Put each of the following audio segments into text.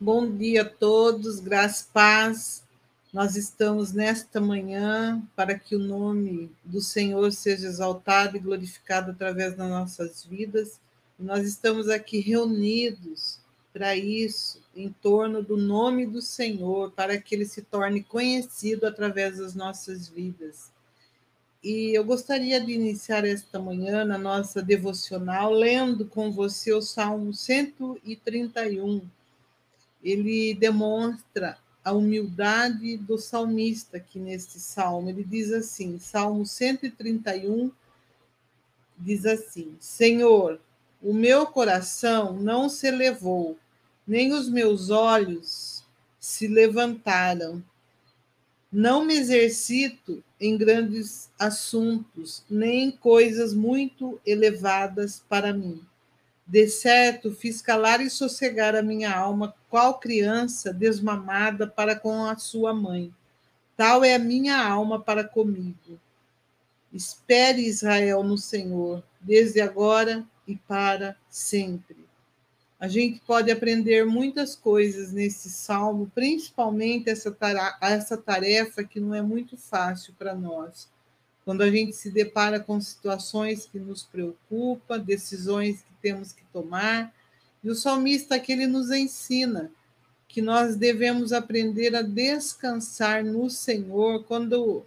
Bom dia a todos, graças paz. Nós estamos nesta manhã para que o nome do Senhor seja exaltado e glorificado através das nossas vidas. Nós estamos aqui reunidos para isso, em torno do nome do Senhor, para que ele se torne conhecido através das nossas vidas. E eu gostaria de iniciar esta manhã na nossa devocional lendo com você o Salmo 131 ele demonstra a humildade do salmista aqui neste salmo. Ele diz assim, Salmo 131 diz assim: Senhor, o meu coração não se elevou, nem os meus olhos se levantaram. Não me exercito em grandes assuntos, nem em coisas muito elevadas para mim. De certo, fiz calar e sossegar a minha alma, qual criança desmamada para com a sua mãe. Tal é a minha alma para comigo. Espere Israel no Senhor, desde agora e para sempre. A gente pode aprender muitas coisas nesse salmo, principalmente essa essa tarefa que não é muito fácil para nós quando a gente se depara com situações que nos preocupam, decisões que temos que tomar. E o salmista aqui ele nos ensina que nós devemos aprender a descansar no Senhor quando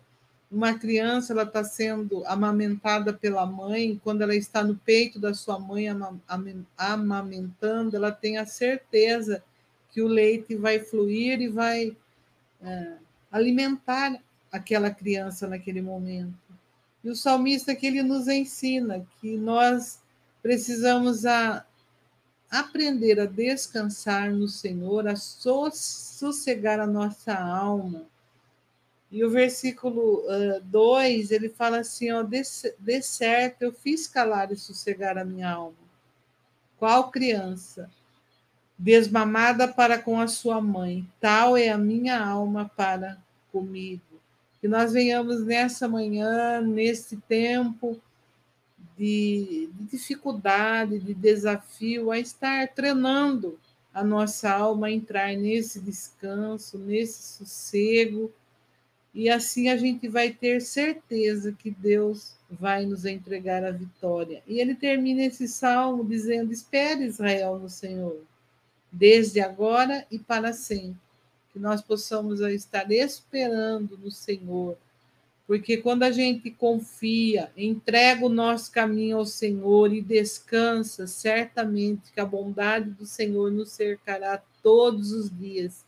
uma criança ela está sendo amamentada pela mãe, quando ela está no peito da sua mãe amamentando, ela tem a certeza que o leite vai fluir e vai é, alimentar aquela criança naquele momento. E o salmista que ele nos ensina que nós precisamos a aprender a descansar no Senhor, a sossegar a nossa alma. E o versículo 2, uh, ele fala assim, ó, de, de certo eu fiz calar e sossegar a minha alma. Qual criança? Desmamada para com a sua mãe, tal é a minha alma para comigo que nós venhamos nessa manhã, nesse tempo de, de dificuldade, de desafio, a estar treinando a nossa alma a entrar nesse descanso, nesse sossego, e assim a gente vai ter certeza que Deus vai nos entregar a vitória. E ele termina esse salmo dizendo: Espere Israel no Senhor, desde agora e para sempre que nós possamos estar esperando no Senhor, porque quando a gente confia, entrega o nosso caminho ao Senhor e descansa, certamente que a bondade do Senhor nos cercará todos os dias.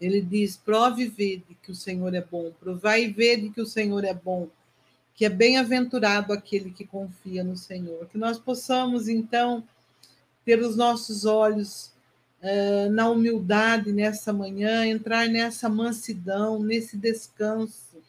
Ele diz: prove e vede que o Senhor é bom, provai e vede que o Senhor é bom, que é bem-aventurado aquele que confia no Senhor. Que nós possamos, então, ter os nossos olhos eh, na humildade nessa manhã, entrar nessa mansidão, nesse descanso,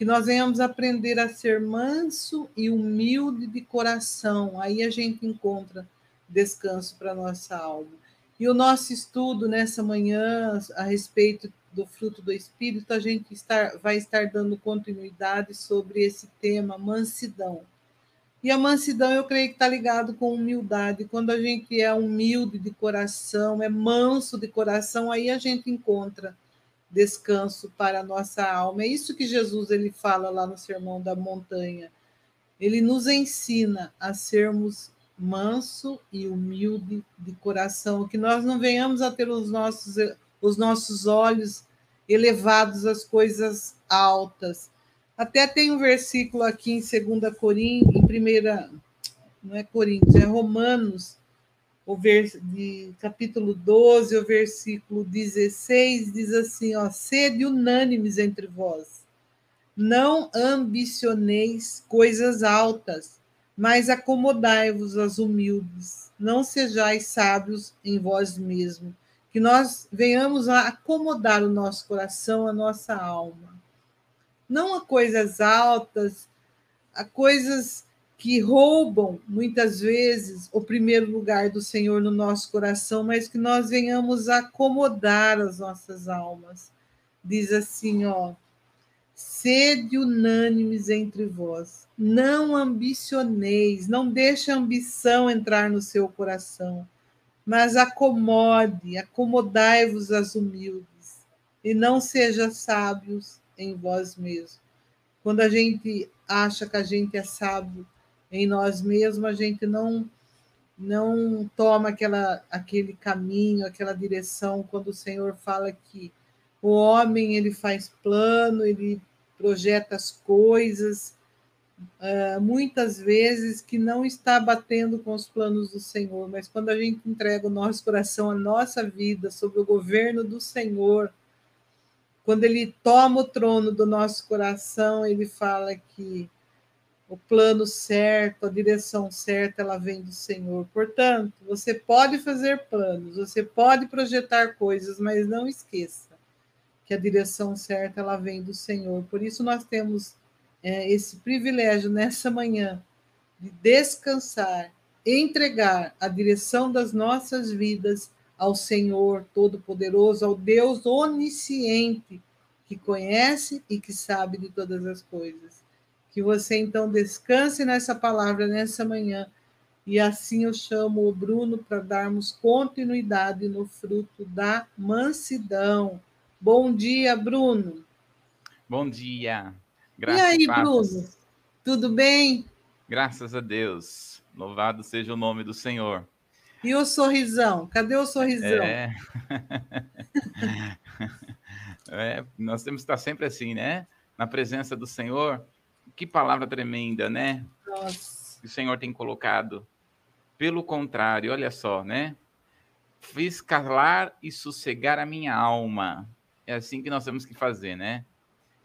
que nós venhamos aprender a ser manso e humilde de coração. Aí a gente encontra descanso para nossa alma. E o nosso estudo nessa manhã a respeito do fruto do Espírito, a gente vai estar dando continuidade sobre esse tema, mansidão. E a mansidão, eu creio que está ligado com humildade. Quando a gente é humilde de coração, é manso de coração, aí a gente encontra descanso para a nossa alma. É isso que Jesus ele fala lá no Sermão da Montanha. Ele nos ensina a sermos manso e humilde de coração, que nós não venhamos a ter os nossos os nossos olhos elevados às coisas altas, até tem um versículo aqui em 2 Coríntios, em primeira, não é Coríntios, é Romanos, o vers, de capítulo 12, o versículo 16, diz assim, ó, sede unânimes entre vós, não ambicioneis coisas altas, mas acomodai-vos às humildes, não sejais sábios em vós mesmos, que nós venhamos a acomodar o nosso coração, a nossa alma. Não a coisas altas, a coisas que roubam muitas vezes o primeiro lugar do Senhor no nosso coração, mas que nós venhamos acomodar as nossas almas. Diz assim, ó: sede unânimes entre vós, não ambicioneis, não deixe a ambição entrar no seu coração, mas acomode, acomodai-vos às humildes, e não seja sábios em vós mesmos. Quando a gente acha que a gente é sábio em nós mesmos, a gente não não toma aquela, aquele caminho, aquela direção quando o Senhor fala que o homem ele faz plano, ele projeta as coisas, uh, muitas vezes que não está batendo com os planos do Senhor, mas quando a gente entrega o nosso coração, a nossa vida sobre o governo do Senhor, quando ele toma o trono do nosso coração, ele fala que o plano certo, a direção certa, ela vem do Senhor. Portanto, você pode fazer planos, você pode projetar coisas, mas não esqueça que a direção certa ela vem do Senhor. Por isso nós temos é, esse privilégio nessa manhã de descansar, entregar a direção das nossas vidas ao Senhor Todo-Poderoso, ao Deus onisciente, que conhece e que sabe de todas as coisas. Que você então descanse nessa palavra nessa manhã. E assim eu chamo o Bruno para darmos continuidade no fruto da mansidão. Bom dia, Bruno. Bom dia. Graças e aí, Bruno? Tudo bem? Graças a Deus. Louvado seja o nome do Senhor. E o sorrisão? Cadê o sorrisão? É. é, nós temos que estar sempre assim, né? Na presença do Senhor, que palavra tremenda, né? Nossa. Que o Senhor tem colocado. Pelo contrário, olha só, né? Fiz calar e sossegar a minha alma. É assim que nós temos que fazer, né?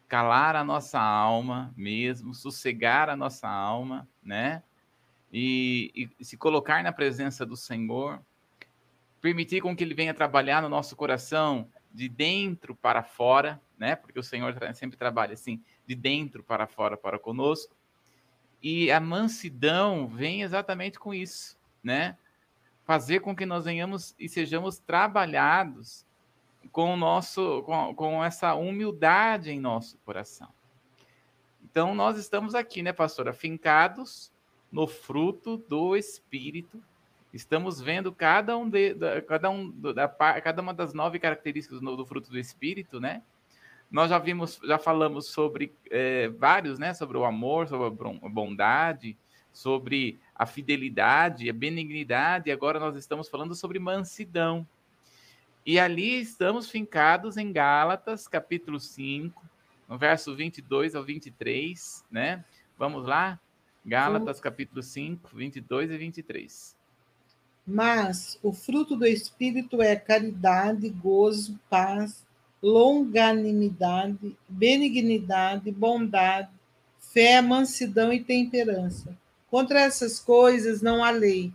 Calar a nossa alma mesmo, sossegar a nossa alma, né? E, e se colocar na presença do Senhor, permitir com que Ele venha trabalhar no nosso coração de dentro para fora, né? Porque o Senhor sempre trabalha assim, de dentro para fora para conosco. E a mansidão vem exatamente com isso, né? Fazer com que nós venhamos e sejamos trabalhados com o nosso com, com essa humildade em nosso coração. Então nós estamos aqui, né, pastora, fincados no fruto do espírito. Estamos vendo cada um de, da, cada um da cada uma das nove características do, do fruto do espírito, né? Nós já vimos, já falamos sobre é, vários, né? Sobre o amor, sobre a bondade, sobre a fidelidade, a benignidade, e agora nós estamos falando sobre mansidão. E ali estamos fincados em Gálatas, capítulo 5, no verso 22 ao 23, né? Vamos lá? Gálatas, capítulo 5, 22 e 23. Mas o fruto do Espírito é caridade, gozo, paz, longanimidade, benignidade, bondade, fé, mansidão e temperança. Contra essas coisas não há lei.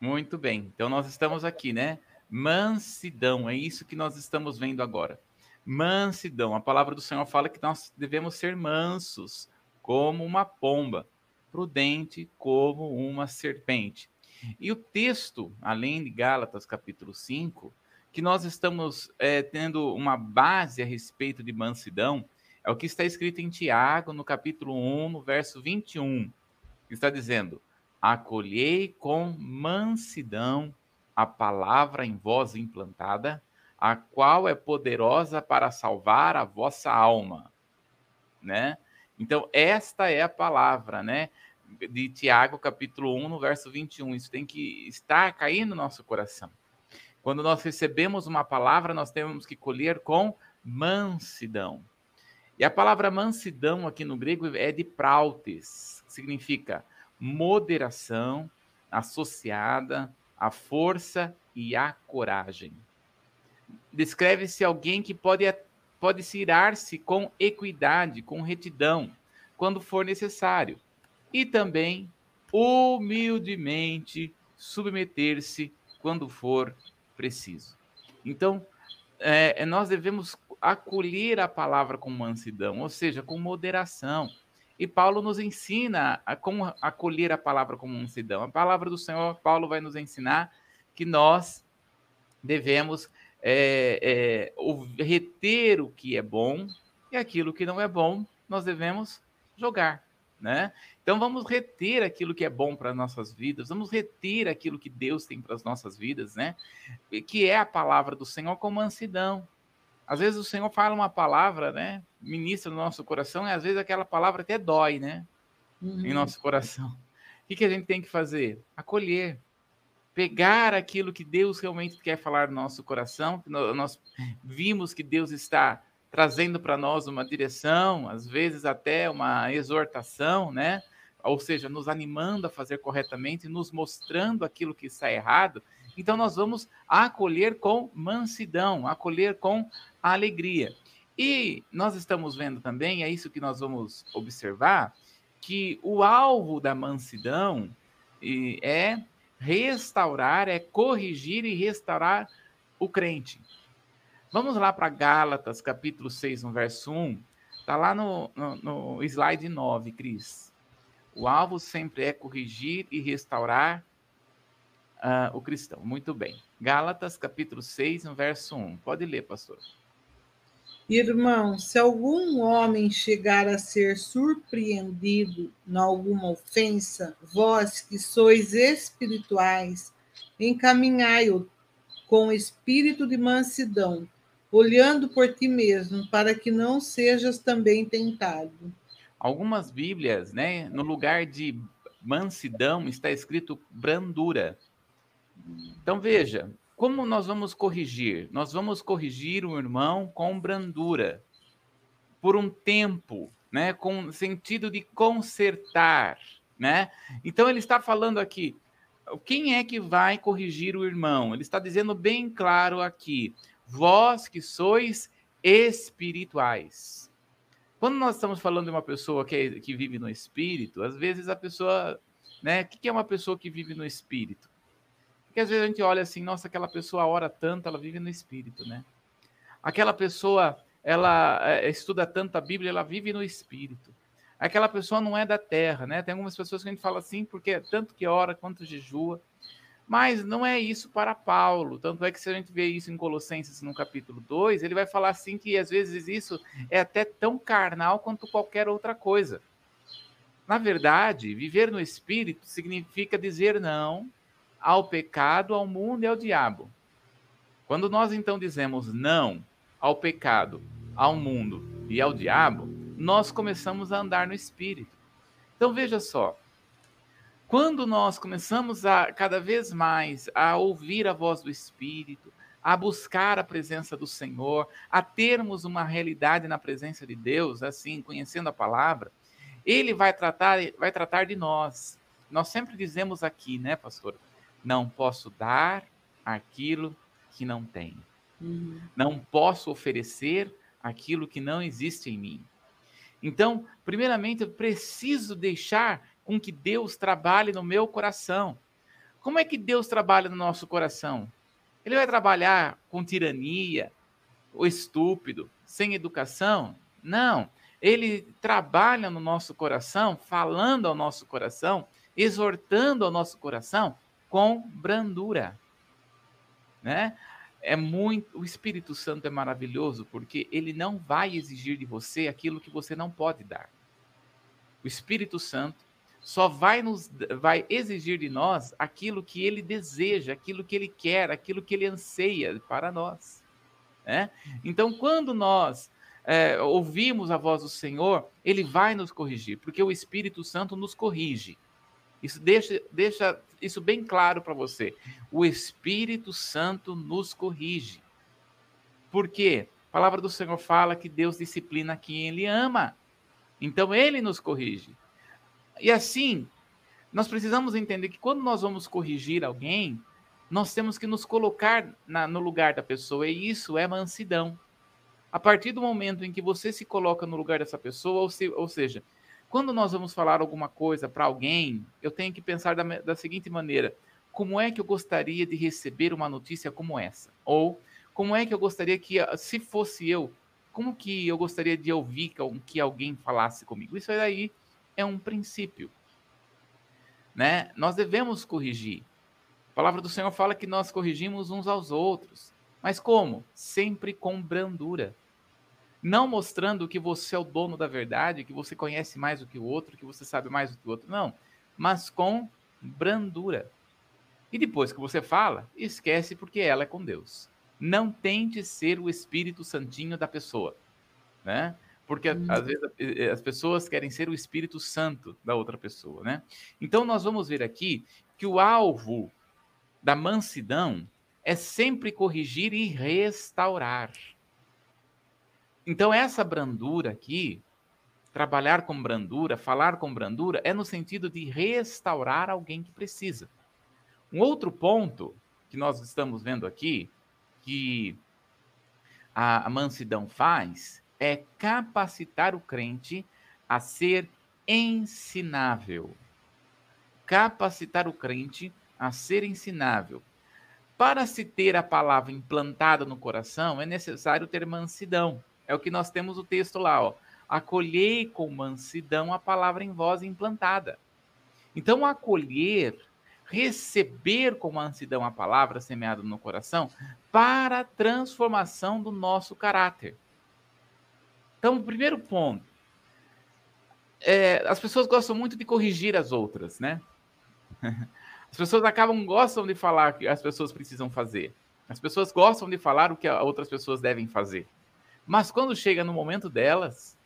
Muito bem. Então nós estamos aqui, né? Mansidão, é isso que nós estamos vendo agora. Mansidão. A palavra do Senhor fala que nós devemos ser mansos, como uma pomba, prudente como uma serpente. E o texto, além de Gálatas capítulo 5, que nós estamos é, tendo uma base a respeito de mansidão é o que está escrito em Tiago, no capítulo 1, no verso 21, que está dizendo: Acolhei com mansidão a palavra em vós implantada, a qual é poderosa para salvar a vossa alma. Né? Então, esta é a palavra, né? De Tiago, capítulo 1, no verso 21. Isso tem que estar caindo no nosso coração. Quando nós recebemos uma palavra, nós temos que colher com mansidão. E a palavra mansidão aqui no grego é de prautes, significa moderação associada à força e à coragem. Descreve-se alguém que pode, pode se irar-se com equidade, com retidão, quando for necessário, e também humildemente submeter-se quando for preciso. Então, é, é, nós devemos acolher a palavra com mansidão, ou seja, com moderação. E Paulo nos ensina a como acolher a palavra com mansidão. A palavra do Senhor, Paulo vai nos ensinar que nós devemos é, é, reter o que é bom e aquilo que não é bom, nós devemos jogar. Né? Então vamos reter aquilo que é bom para nossas vidas, vamos reter aquilo que Deus tem para as nossas vidas, né? Que é a palavra do Senhor com mansidão. Às vezes o Senhor fala uma palavra, né? Ministra no nosso coração e às vezes aquela palavra até dói, né? Uhum. Em nosso coração. O que, que a gente tem que fazer? Acolher, pegar aquilo que Deus realmente quer falar no nosso coração. Nós vimos que Deus está trazendo para nós uma direção, às vezes até uma exortação, né? Ou seja, nos animando a fazer corretamente, nos mostrando aquilo que está errado. Então, nós vamos acolher com mansidão, acolher com alegria. E nós estamos vendo também, é isso que nós vamos observar, que o alvo da mansidão é restaurar, é corrigir e restaurar o crente. Vamos lá para Gálatas, capítulo 6, no verso 1. Está lá no, no, no, slide 9, Cris. O alvo sempre é corrigir e restaurar uh, o cristão. Muito bem. Gálatas, capítulo 6, no verso 1. Pode ler, pastor. Irmão, se algum homem chegar a ser surpreendido em alguma ofensa, vós que sois espirituais, encaminhai-o com espírito de mansidão, olhando por ti mesmo, para que não sejas também tentado. Algumas Bíblias, né, no lugar de mansidão está escrito brandura. Então veja, como nós vamos corrigir? Nós vamos corrigir o irmão com brandura, por um tempo, né? com sentido de consertar. Né? Então, ele está falando aqui, quem é que vai corrigir o irmão? Ele está dizendo bem claro aqui, vós que sois espirituais. Quando nós estamos falando de uma pessoa que, é, que vive no espírito, às vezes a pessoa, né? O que é uma pessoa que vive no espírito? Porque às vezes a gente olha assim, nossa, aquela pessoa ora tanto, ela vive no espírito, né? Aquela pessoa, ela é, estuda tanto a Bíblia, ela vive no espírito. Aquela pessoa não é da terra, né? Tem algumas pessoas que a gente fala assim, porque tanto que ora quanto jejua. Mas não é isso para Paulo. Tanto é que se a gente vê isso em Colossenses no capítulo 2, ele vai falar assim que às vezes isso é até tão carnal quanto qualquer outra coisa. Na verdade, viver no espírito significa dizer não ao pecado, ao mundo e ao diabo. Quando nós então dizemos não ao pecado, ao mundo e ao diabo, nós começamos a andar no espírito. Então veja só, quando nós começamos a cada vez mais a ouvir a voz do espírito, a buscar a presença do Senhor, a termos uma realidade na presença de Deus, assim, conhecendo a palavra, ele vai tratar vai tratar de nós. Nós sempre dizemos aqui, né, pastor? Não posso dar aquilo que não tenho. Uhum. Não posso oferecer aquilo que não existe em mim. Então, primeiramente, eu preciso deixar com que Deus trabalhe no meu coração. Como é que Deus trabalha no nosso coração? Ele vai trabalhar com tirania, o estúpido, sem educação? Não. Ele trabalha no nosso coração, falando ao nosso coração, exortando ao nosso coração com brandura, né? É muito, o Espírito Santo é maravilhoso porque ele não vai exigir de você aquilo que você não pode dar. O Espírito Santo só vai nos vai exigir de nós aquilo que ele deseja, aquilo que ele quer, aquilo que ele anseia para nós. Né? Então, quando nós é, ouvimos a voz do Senhor, ele vai nos corrigir, porque o Espírito Santo nos corrige. Isso deixa, deixa isso bem claro para você. O Espírito Santo nos corrige. Por quê? A palavra do Senhor fala que Deus disciplina quem Ele ama. Então Ele nos corrige. E assim, nós precisamos entender que quando nós vamos corrigir alguém, nós temos que nos colocar na, no lugar da pessoa, e isso é mansidão. A partir do momento em que você se coloca no lugar dessa pessoa, ou, se, ou seja, quando nós vamos falar alguma coisa para alguém, eu tenho que pensar da, da seguinte maneira: como é que eu gostaria de receber uma notícia como essa? Ou como é que eu gostaria que, se fosse eu, como que eu gostaria de ouvir que alguém falasse comigo? Isso aí é um princípio. Né? Nós devemos corrigir. A palavra do Senhor fala que nós corrigimos uns aos outros. Mas como? Sempre com brandura. Não mostrando que você é o dono da verdade, que você conhece mais do que o outro, que você sabe mais do que o outro. Não. Mas com brandura. E depois que você fala, esquece porque ela é com Deus. Não tente ser o Espírito Santinho da pessoa. Né? Porque hum. às vezes as pessoas querem ser o Espírito Santo da outra pessoa, né? Então nós vamos ver aqui que o alvo da mansidão é sempre corrigir e restaurar. Então essa brandura aqui, trabalhar com brandura, falar com brandura, é no sentido de restaurar alguém que precisa. Um outro ponto que nós estamos vendo aqui, que a, a mansidão faz, é capacitar o crente a ser ensinável. Capacitar o crente a ser ensinável. Para se ter a palavra implantada no coração, é necessário ter mansidão. É o que nós temos o texto lá, ó. Acolhei com mansidão a palavra em voz implantada. Então, acolher, receber com mansidão a palavra semeada no coração para a transformação do nosso caráter. Então, o primeiro ponto. É, as pessoas gostam muito de corrigir as outras, né? As pessoas acabam gostam de falar que as pessoas precisam fazer. As pessoas gostam de falar o que outras pessoas devem fazer. Mas quando chega no momento delas,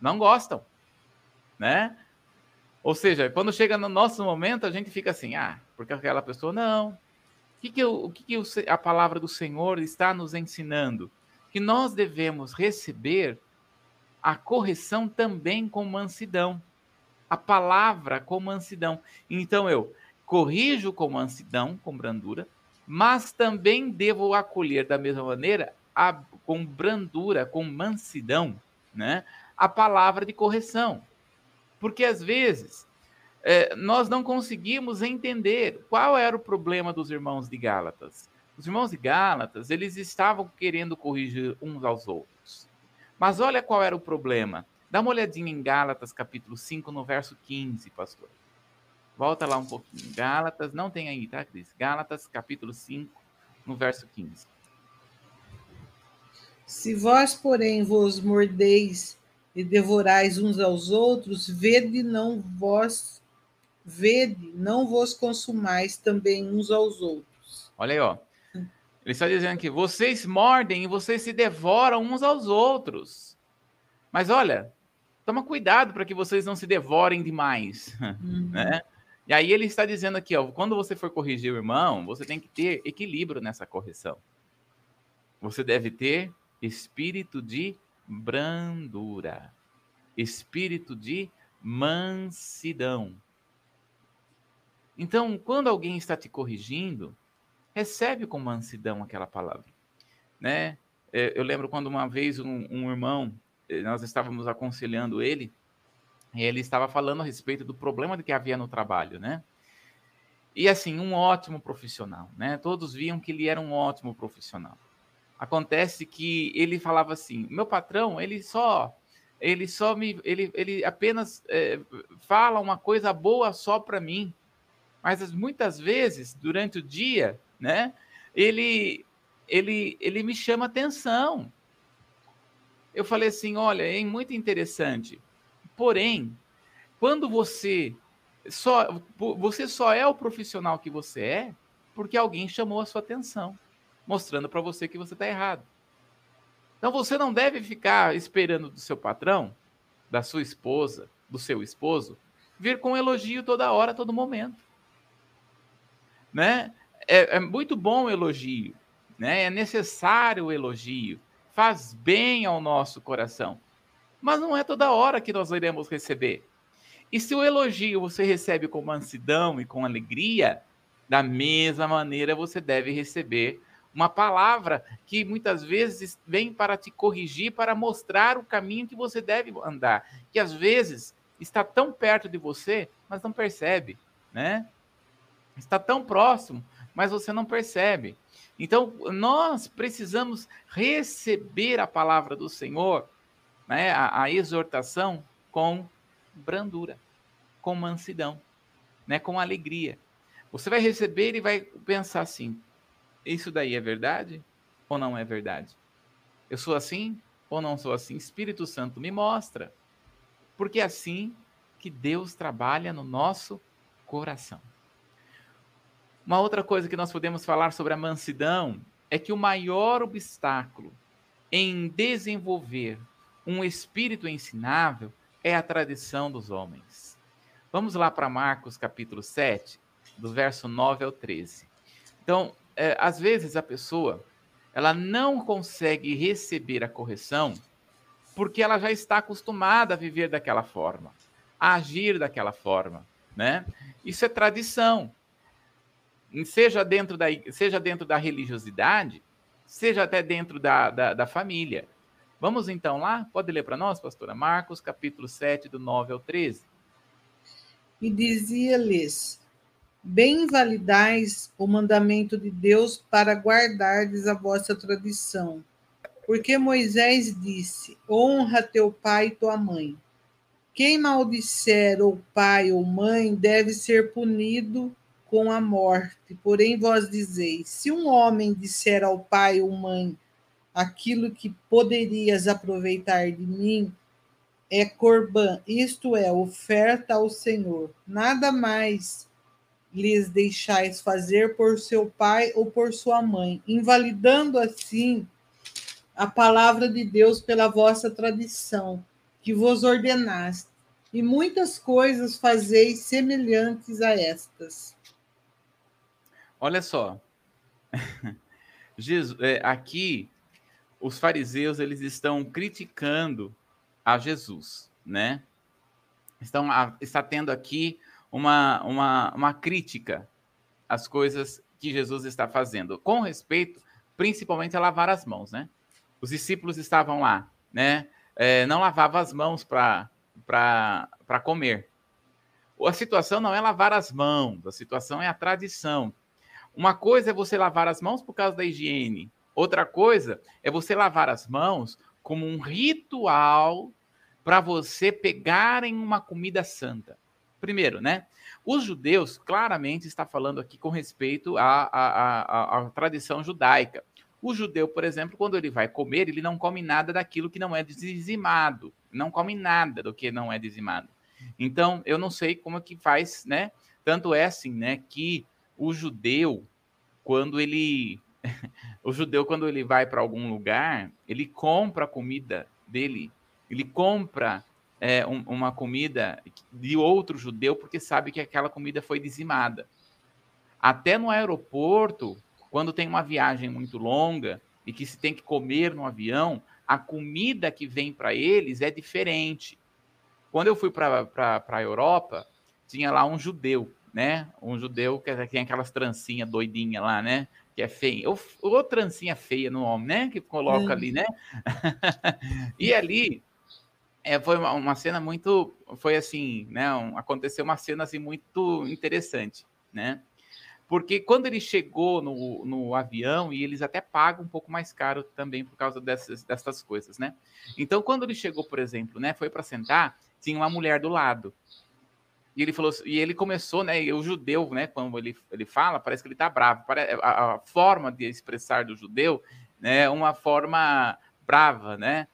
não gostam, né? Ou seja, quando chega no nosso momento, a gente fica assim, ah, porque aquela pessoa não. O que, que, eu, o que, que a palavra do Senhor está nos ensinando? Que nós devemos receber a correção também com mansidão. A palavra com mansidão. Então eu corrijo com mansidão, com brandura, mas também devo acolher da mesma maneira, a, com brandura, com mansidão, né, a palavra de correção. Porque às vezes é, nós não conseguimos entender qual era o problema dos irmãos de Gálatas. Os irmãos de Gálatas, eles estavam querendo corrigir uns aos outros. Mas olha qual era o problema. Dá uma olhadinha em Gálatas, capítulo 5, no verso 15, pastor. Volta lá um pouquinho. Gálatas, não tem aí, tá, Cris? Gálatas, capítulo 5, no verso 15. Se vós, porém, vos mordeis e devorais uns aos outros, vede não vós, vede, não vos consumais também uns aos outros. Olha aí, ó. Ele está dizendo aqui: vocês mordem e vocês se devoram uns aos outros. Mas olha, toma cuidado para que vocês não se devorem demais, uhum. né? E aí ele está dizendo aqui, ó, quando você for corrigir o irmão, você tem que ter equilíbrio nessa correção. Você deve ter espírito de brandura, espírito de mansidão. Então, quando alguém está te corrigindo, recebe com mansidão aquela palavra, né? É, eu lembro quando uma vez um, um irmão, eh, nós estávamos aconselhando ele, e ele estava falando a respeito do problema que havia no trabalho, né? E assim, um ótimo profissional, né? Todos viam que ele era um ótimo profissional. Acontece que ele falava assim: meu patrão, ele só, ele só me, ele, ele apenas é, fala uma coisa boa só para mim, mas muitas vezes durante o dia né? Ele, ele, ele me chama atenção. Eu falei assim, olha, é muito interessante. Porém, quando você só você só é o profissional que você é porque alguém chamou a sua atenção, mostrando para você que você está errado. Então você não deve ficar esperando do seu patrão, da sua esposa, do seu esposo, vir com elogio toda hora, todo momento. Né? É, é muito bom o elogio, né? É necessário o elogio, faz bem ao nosso coração. Mas não é toda hora que nós iremos receber. E se o elogio você recebe com mansidão e com alegria, da mesma maneira você deve receber uma palavra que muitas vezes vem para te corrigir, para mostrar o caminho que você deve andar, que às vezes está tão perto de você, mas não percebe, né? Está tão próximo, mas você não percebe. Então, nós precisamos receber a palavra do Senhor, né, a, a exortação, com brandura, com mansidão, né, com alegria. Você vai receber e vai pensar assim: isso daí é verdade ou não é verdade? Eu sou assim? ou não sou assim? Espírito Santo me mostra. Porque é assim que Deus trabalha no nosso coração. Uma outra coisa que nós podemos falar sobre a mansidão é que o maior obstáculo em desenvolver um espírito ensinável é a tradição dos homens. Vamos lá para Marcos capítulo 7, do verso 9 ao 13. Então, é, às vezes a pessoa ela não consegue receber a correção porque ela já está acostumada a viver daquela forma, a agir daquela forma, né? Isso é tradição. Seja dentro da, seja dentro da religiosidade, seja até dentro da, da, da família. Vamos então lá? Pode ler para nós, pastora? Marcos, capítulo 7, do 9 ao 13. E dizia-lhes: Bem validais o mandamento de Deus para guardardes a vossa tradição. Porque Moisés disse: Honra teu pai e tua mãe. Quem maldisser ou pai ou mãe deve ser punido com a morte. Porém, vós dizeis: se um homem disser ao pai ou mãe, aquilo que poderias aproveitar de mim é corbã, isto é, oferta ao Senhor. Nada mais lhes deixais fazer por seu pai ou por sua mãe, invalidando assim a palavra de Deus pela vossa tradição, que vos ordenaste. E muitas coisas fazeis semelhantes a estas. Olha só. Jesus, é, aqui os fariseus eles estão criticando a Jesus, né? Estão está tendo aqui uma, uma, uma crítica às coisas que Jesus está fazendo, com respeito principalmente a lavar as mãos, né? Os discípulos estavam lá, né? É, não lavavam as mãos para comer. A situação não é lavar as mãos, a situação é a tradição. Uma coisa é você lavar as mãos por causa da higiene, Outra coisa é você lavar as mãos como um ritual para você pegar em uma comida santa. Primeiro, né? Os judeus claramente está falando aqui com respeito à, à, à, à, tradição judaica. O judeu, por exemplo, quando ele vai comer, ele não come nada daquilo que não é dizimado. Não come nada do que não é dizimado. Então, eu não sei como é que faz, né? Tanto é assim, né, que o judeu, quando ele o judeu, quando ele vai para algum lugar, ele compra a comida dele, ele compra é, um, uma comida de outro judeu porque sabe que aquela comida foi dizimada. Até no aeroporto, quando tem uma viagem muito longa e que se tem que comer no avião, a comida que vem para eles é diferente. Quando eu fui para a Europa, tinha lá um judeu, né? Um judeu que tem aquelas trancinhas doidinhas lá, né? que é feia, ou, ou trancinha feia no homem, né? Que coloca ali, né? e ali é, foi uma, uma, cena muito, foi assim, né? Um, aconteceu uma cena assim muito interessante, né? Porque quando ele chegou no, no avião, e eles até pagam um pouco mais caro também por causa dessas, dessas coisas, né? Então, quando ele chegou, por exemplo, né? Foi para sentar, tinha uma mulher do lado. E ele falou, e ele começou, né? E o judeu, né? Quando ele, ele fala, parece que ele tá bravo. A, a forma de expressar do judeu, né? É uma forma brava, né?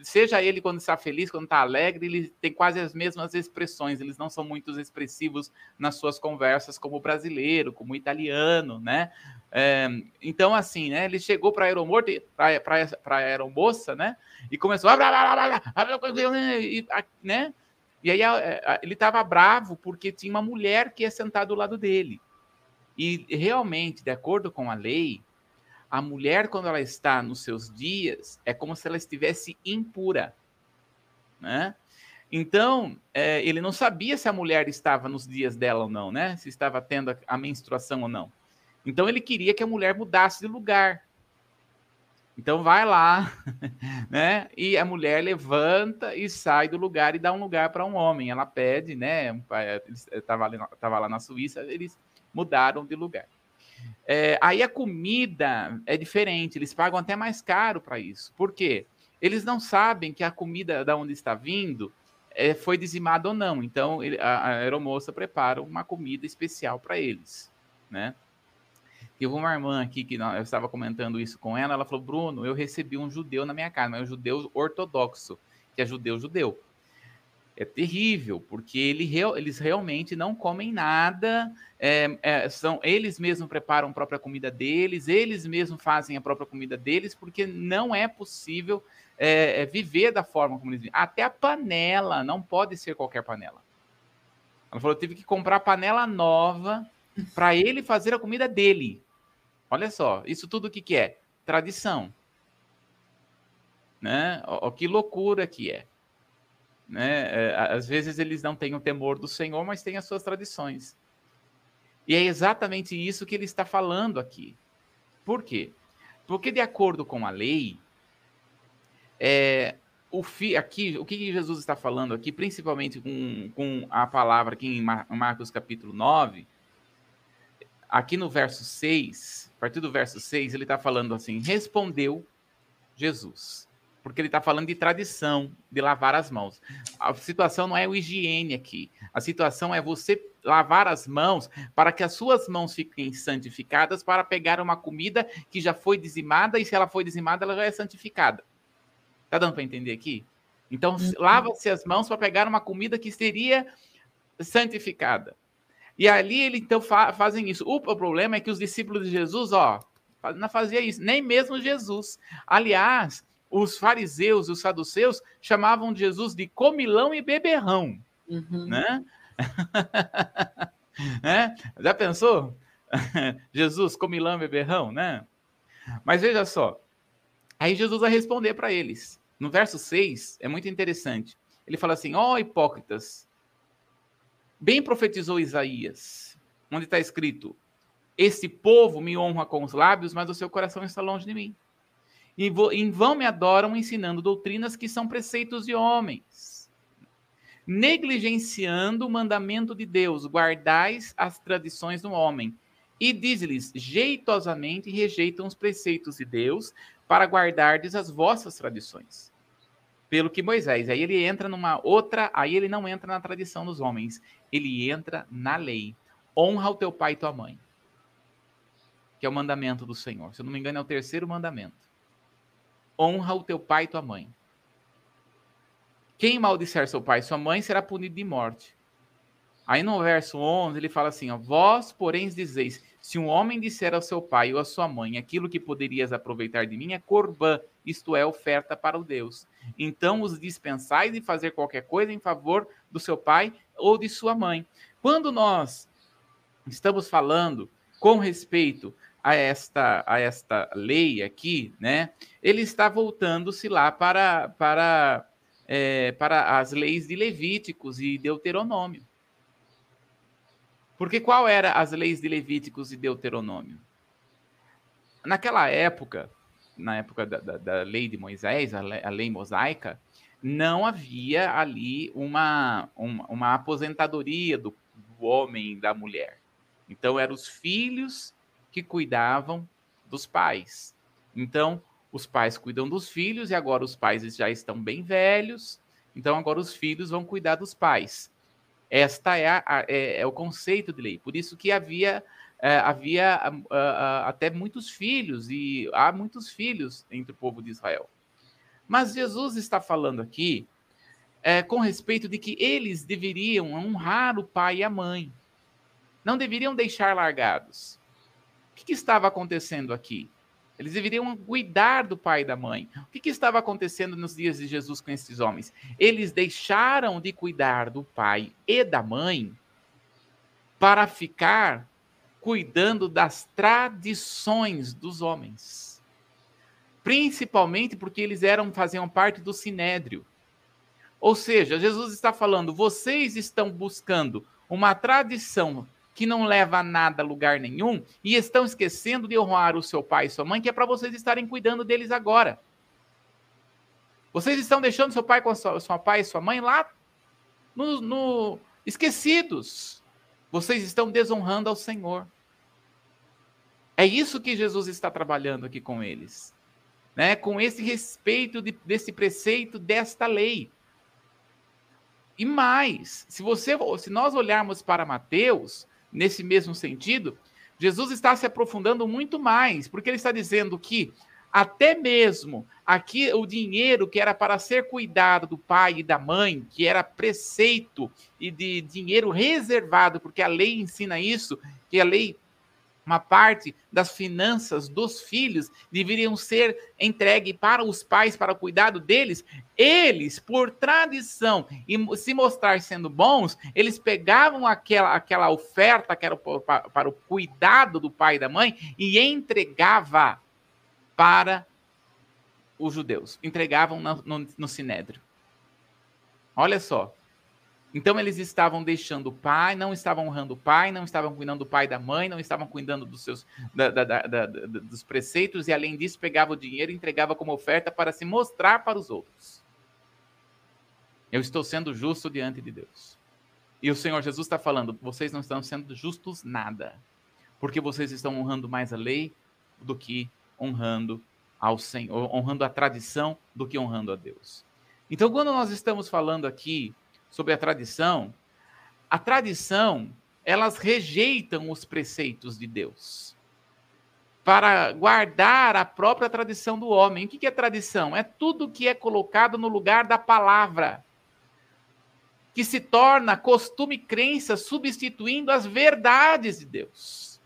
Seja ele quando está feliz, quando está alegre, ele tem quase as mesmas expressões. Eles não são muito expressivos nas suas conversas, como brasileiro, como italiano, né? É, então, assim, né? Ele chegou para a aeromoça, né? E começou a. E, né? E aí ele estava bravo porque tinha uma mulher que ia sentar do lado dele. E realmente, de acordo com a lei, a mulher, quando ela está nos seus dias, é como se ela estivesse impura. Né? Então, é, ele não sabia se a mulher estava nos dias dela ou não, né? Se estava tendo a menstruação ou não. Então, ele queria que a mulher mudasse de lugar. Então vai lá, né? E a mulher levanta e sai do lugar e dá um lugar para um homem. Ela pede, né? Estava lá, lá na Suíça, eles mudaram de lugar. É, aí a comida é diferente, eles pagam até mais caro para isso. Por quê? Eles não sabem que a comida da onde está vindo é, foi dizimada ou não. Então a, a aeromoça prepara uma comida especial para eles, né? Teve uma irmã aqui que eu estava comentando isso com ela, ela falou: Bruno, eu recebi um judeu na minha casa, mas um judeu ortodoxo, que é judeu-judeu. É terrível, porque ele, eles realmente não comem nada, é, é, são eles mesmos preparam a própria comida deles, eles mesmos fazem a própria comida deles, porque não é possível é, é viver da forma como eles vivem. Até a panela, não pode ser qualquer panela. Ela falou: eu tive que comprar panela nova para ele fazer a comida dele. Olha só, isso tudo o que, que é? Tradição. Né? O, que loucura que é. Né? É, às vezes eles não têm o temor do Senhor, mas têm as suas tradições. E é exatamente isso que ele está falando aqui. Por quê? Porque, de acordo com a lei, é, o fi, aqui, o que Jesus está falando aqui, principalmente com, com a palavra aqui em Marcos capítulo 9, aqui no verso 6, a partir do verso 6, ele está falando assim: respondeu Jesus. Porque ele está falando de tradição, de lavar as mãos. A situação não é o higiene aqui. A situação é você lavar as mãos para que as suas mãos fiquem santificadas para pegar uma comida que já foi dizimada e se ela foi dizimada, ela já é santificada. Tá dando para entender aqui? Então, uhum. lava-se as mãos para pegar uma comida que seria santificada. E ali ele então fa fazem isso. O, o, problema é que os discípulos de Jesus, ó, não fazia isso, nem mesmo Jesus. Aliás, os fariseus e os saduceus chamavam Jesus de comilão e beberrão, uhum. né? é? Já pensou? Jesus, comilão e beberrão, né? Mas veja só, aí Jesus vai responder para eles. No verso 6, é muito interessante. Ele fala assim: Ó oh, hipócritas, Bem profetizou Isaías, onde está escrito: Esse povo me honra com os lábios, mas o seu coração está longe de mim. E em vão me adoram ensinando doutrinas que são preceitos de homens. Negligenciando o mandamento de Deus, guardais as tradições do homem. E diz-lhes, jeitosamente rejeitam os preceitos de Deus para guardardes as vossas tradições pelo que Moisés. Aí ele entra numa outra, aí ele não entra na tradição dos homens, ele entra na lei. Honra o teu pai e tua mãe. Que é o mandamento do Senhor. Se eu não me engano, é o terceiro mandamento. Honra o teu pai e tua mãe. Quem maldisser seu pai e sua mãe será punido de morte. Aí no verso 11 ele fala assim: ó, Vós, porém, dizeis: Se um homem disser ao seu pai ou à sua mãe aquilo que poderias aproveitar de mim é corbã, isto é, oferta para o Deus. Então os dispensais de fazer qualquer coisa em favor do seu pai ou de sua mãe. Quando nós estamos falando com respeito a esta, a esta lei aqui, né? Ele está voltando-se lá para, para, é, para as leis de Levíticos e Deuteronômio. Porque qual era as leis de Levíticos e Deuteronômio? Naquela época, na época da, da, da lei de Moisés, a lei, a lei, mosaica, não havia ali uma, uma, uma aposentadoria do, do homem e da mulher. Então, eram os filhos que cuidavam dos pais. Então, os pais cuidam dos filhos e agora os pais já estão bem velhos, então agora os filhos vão cuidar dos pais. Esta é, a, é, é o conceito de lei. Por isso que havia, é, havia a, a, até muitos filhos, e há muitos filhos entre o povo de Israel. Mas Jesus está falando aqui é, com respeito de que eles deveriam honrar o pai e a mãe. Não deveriam deixar largados. O que, que estava acontecendo aqui? Eles deveriam cuidar do pai e da mãe. O que, que, estava acontecendo nos dias de Jesus com esses homens? Eles deixaram de cuidar do pai e da mãe para ficar cuidando das tradições dos homens. Principalmente porque eles eram faziam parte do sinédrio. Ou seja, Jesus está falando: vocês estão buscando uma tradição que não leva a nada a lugar nenhum e estão esquecendo de honrar o seu pai e sua mãe, que é para vocês estarem cuidando deles agora. Vocês estão deixando seu pai com sua, sua pai e sua mãe lá no, no esquecidos. Vocês estão desonrando ao Senhor. É isso que Jesus está trabalhando aqui com eles. Né? Com esse respeito de, desse preceito, desta lei. E mais, se você, se nós olharmos para Mateus, nesse mesmo sentido, Jesus está se aprofundando muito mais, porque ele está dizendo que até mesmo aqui o dinheiro que era para ser cuidado do pai e da mãe, que era preceito e de dinheiro reservado, porque a lei ensina isso, que a lei uma parte das finanças dos filhos deveriam ser entregue para os pais para o cuidado deles, eles, por tradição e se mostrar sendo bons, eles pegavam aquela, aquela oferta que era para, para o cuidado do pai e da mãe e entregava para os judeus, entregavam no, no, no Sinédrio. Olha só, então eles estavam deixando o pai, não estavam honrando o pai, não estavam cuidando do pai e da mãe, não estavam cuidando dos seus da, da, da, dos preceitos e além disso pegava o dinheiro e entregava como oferta para se mostrar para os outros. Eu estou sendo justo diante de Deus. E o Senhor Jesus está falando: vocês não estão sendo justos nada, porque vocês estão honrando mais a lei do que honrando ao Senhor, honrando a tradição do que honrando a Deus. Então, quando nós estamos falando aqui sobre a tradição, a tradição, elas rejeitam os preceitos de Deus para guardar a própria tradição do homem. O que é tradição? É tudo que é colocado no lugar da palavra, que se torna costume e crença, substituindo as verdades de Deus.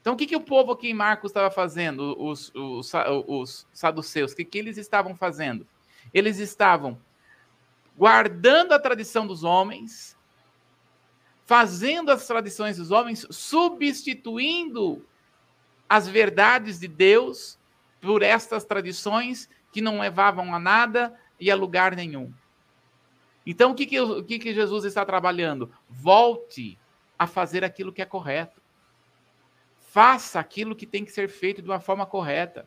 Então, o que, que o povo aqui em Marcos estava fazendo, os, os, os saduceus? O que, que eles estavam fazendo? Eles estavam guardando a tradição dos homens, fazendo as tradições dos homens, substituindo as verdades de Deus por estas tradições que não levavam a nada e a lugar nenhum. Então, o que, que, o que, que Jesus está trabalhando? Volte a fazer aquilo que é correto. Faça aquilo que tem que ser feito de uma forma correta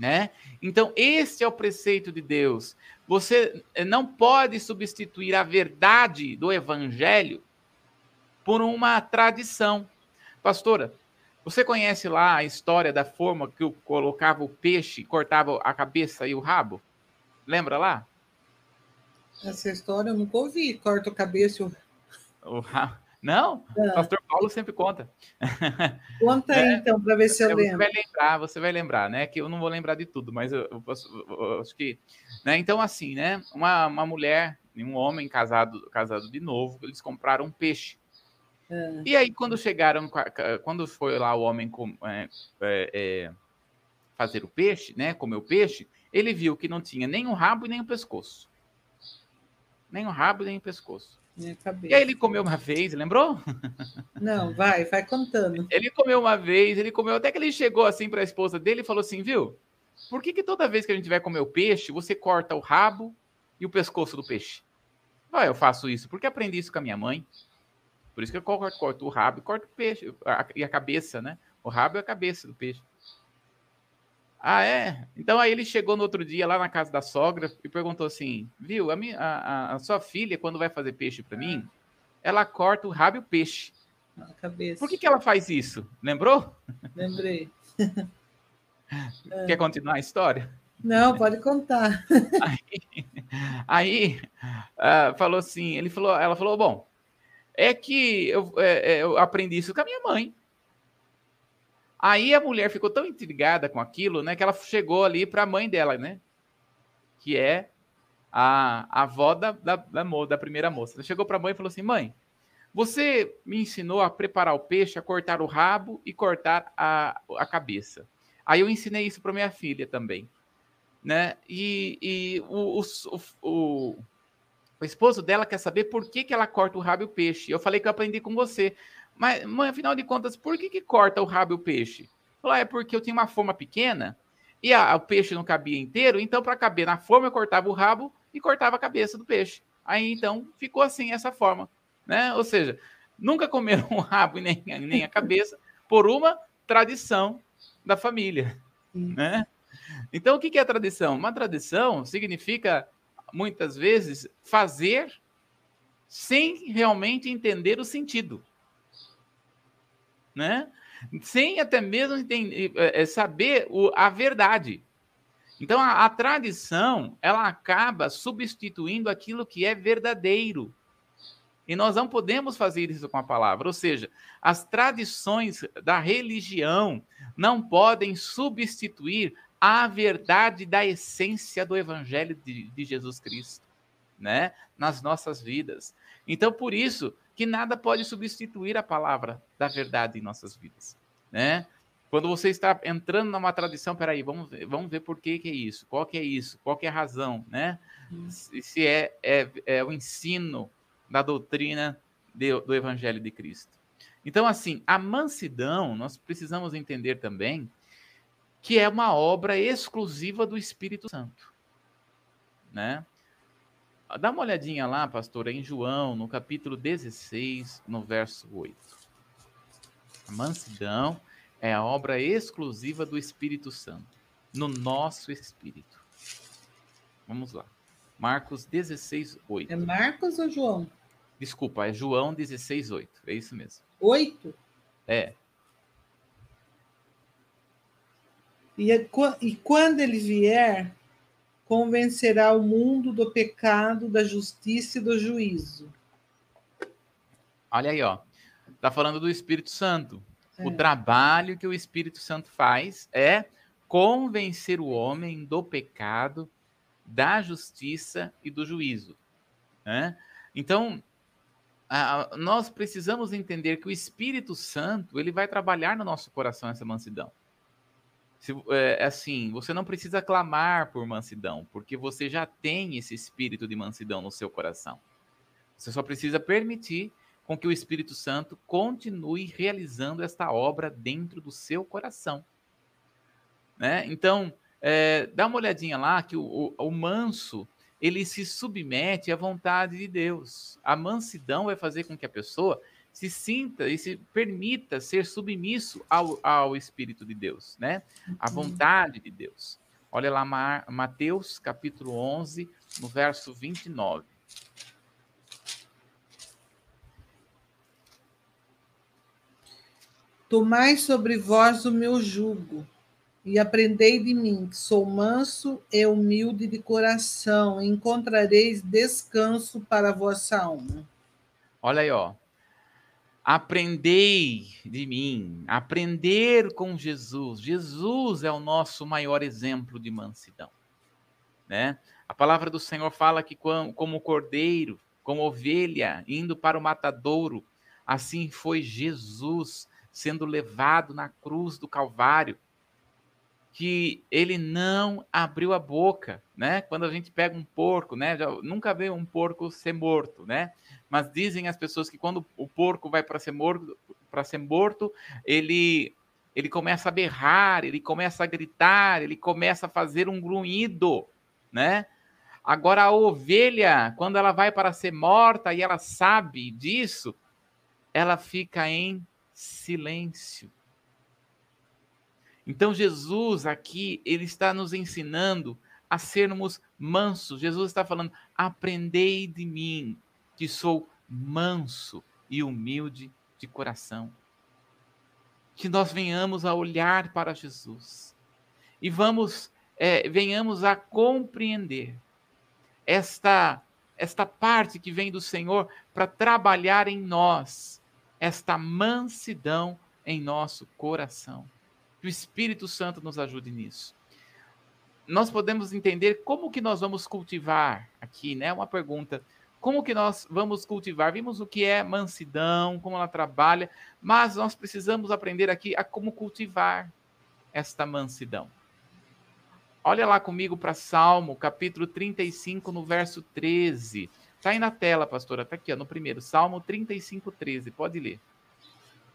né? Então, este é o preceito de Deus. Você eh, não pode substituir a verdade do evangelho por uma tradição. Pastora, você conhece lá a história da forma que eu colocava o peixe, cortava a cabeça e o rabo? Lembra lá? Essa história eu nunca ouvi. Corta a cabeça e o. o rabo. Não, é. pastor Paulo sempre conta. Conta aí, é, então, para ver se eu lembro. Você vai lembrar, você vai lembrar, né? Que eu não vou lembrar de tudo, mas eu, eu, posso, eu acho que. Né? Então, assim, né? Uma, uma mulher e um homem casado, casado de novo, eles compraram um peixe. É. E aí, quando chegaram, quando foi lá o homem com, é, é, é, fazer o peixe, né? Comer o peixe, ele viu que não tinha nem o rabo e nem o pescoço. Nem o rabo e nem o pescoço. E aí ele comeu uma vez, lembrou? Não, vai, vai contando. Ele comeu uma vez, ele comeu até que ele chegou assim para a esposa dele e falou assim, viu? Por que, que toda vez que a gente vai comer o peixe, você corta o rabo e o pescoço do peixe? Ah, eu faço isso porque aprendi isso com a minha mãe. Por isso que eu corto, corto o rabo e corto o peixe a, e a cabeça, né? O rabo é a cabeça do peixe. Ah, é? Então aí ele chegou no outro dia lá na casa da sogra e perguntou assim: viu, a, minha, a, a sua filha, quando vai fazer peixe para mim, ela corta o rabo e o peixe. A cabeça. Por que, que ela faz isso? Lembrou? Lembrei. Quer continuar a história? Não, pode contar. Aí, aí uh, falou assim, ele falou, ela falou, bom, é que eu, é, é, eu aprendi isso com a minha mãe. Aí a mulher ficou tão intrigada com aquilo, né, que ela chegou ali para a mãe dela, né, que é a, a avó da, da, da, da primeira moça. Ela chegou para a mãe e falou assim: mãe, você me ensinou a preparar o peixe, a cortar o rabo e cortar a, a cabeça. Aí eu ensinei isso para minha filha também, né? E, e o, o, o, o esposo dela quer saber por que, que ela corta o rabo e o peixe. Eu falei que eu aprendi com você. Mas, mãe, afinal de contas, por que, que corta o rabo e o peixe? Falou, ah, é porque eu tinha uma forma pequena e a, o peixe não cabia inteiro, então para caber na forma eu cortava o rabo e cortava a cabeça do peixe. Aí então ficou assim, essa forma. Né? Ou seja, nunca comeram o rabo e nem, nem a cabeça por uma tradição da família. Né? Então, o que é tradição? Uma tradição significa, muitas vezes, fazer sem realmente entender o sentido né? Sem até mesmo entender, é, saber o, a verdade. Então, a, a, tradição, ela acaba substituindo aquilo que é verdadeiro. E nós não podemos fazer isso com a palavra. Ou seja, as tradições da religião não podem substituir a verdade da essência do evangelho de, de Jesus Cristo, né? Nas nossas vidas. Então, por isso que nada pode substituir a palavra da verdade em nossas vidas, né? Quando você está entrando numa tradição, peraí, vamos ver, vamos ver por que, que é isso, qual que é isso, qual que é a razão, né? Hum. Se é, é, é o ensino da doutrina de, do Evangelho de Cristo. Então, assim, a mansidão, nós precisamos entender também que é uma obra exclusiva do Espírito Santo, né? Dá uma olhadinha lá, pastor, em João, no capítulo 16, no verso 8. A mansidão é a obra exclusiva do Espírito Santo, no nosso espírito. Vamos lá. Marcos 16, 8. É Marcos ou João? Desculpa, é João 16, 8. É isso mesmo. 8? É. E, é e quando ele vier, convencerá o mundo do pecado, da justiça e do juízo. Olha aí, ó. Tá falando do Espírito Santo. É. O trabalho que o Espírito Santo faz é convencer o homem do pecado, da justiça e do juízo. Né? Então, a, nós precisamos entender que o Espírito Santo ele vai trabalhar no nosso coração essa mansidão. Se, é, assim, você não precisa clamar por mansidão, porque você já tem esse espírito de mansidão no seu coração. Você só precisa permitir com que o Espírito Santo continue realizando esta obra dentro do seu coração. Né? Então, é, dá uma olhadinha lá que o, o, o manso ele se submete à vontade de Deus. A mansidão vai fazer com que a pessoa se sinta e se permita ser submisso ao, ao Espírito de Deus, né? À vontade de Deus. Olha lá Mateus capítulo 11, no verso 29. Tomai sobre vós o meu jugo e aprendei de mim, que sou manso e humilde de coração, e encontrareis descanso para a vossa alma. Olha aí, ó. Aprendei de mim, aprender com Jesus. Jesus é o nosso maior exemplo de mansidão, né? A palavra do Senhor fala que como cordeiro, como ovelha indo para o matadouro, assim foi Jesus sendo levado na cruz do Calvário, que ele não abriu a boca, né? Quando a gente pega um porco, né? Nunca vê um porco ser morto, né? Mas dizem as pessoas que quando o porco vai para ser morto, para ser morto, ele ele começa a berrar, ele começa a gritar, ele começa a fazer um grunhido, né? Agora a ovelha, quando ela vai para ser morta e ela sabe disso, ela fica em silêncio. Então Jesus aqui, ele está nos ensinando a sermos mansos. Jesus está falando: "Aprendei de mim, que sou manso e humilde de coração". Que nós venhamos a olhar para Jesus e vamos é, venhamos a compreender esta esta parte que vem do Senhor para trabalhar em nós esta mansidão em nosso coração. Que o Espírito Santo nos ajude nisso. Nós podemos entender como que nós vamos cultivar aqui, né? Uma pergunta. Como que nós vamos cultivar? Vimos o que é mansidão, como ela trabalha, mas nós precisamos aprender aqui a como cultivar esta mansidão. Olha lá comigo para Salmo, capítulo 35, no verso 13. Está aí na tela, pastora. Está aqui, ó, no primeiro. Salmo 35, 13. Pode ler.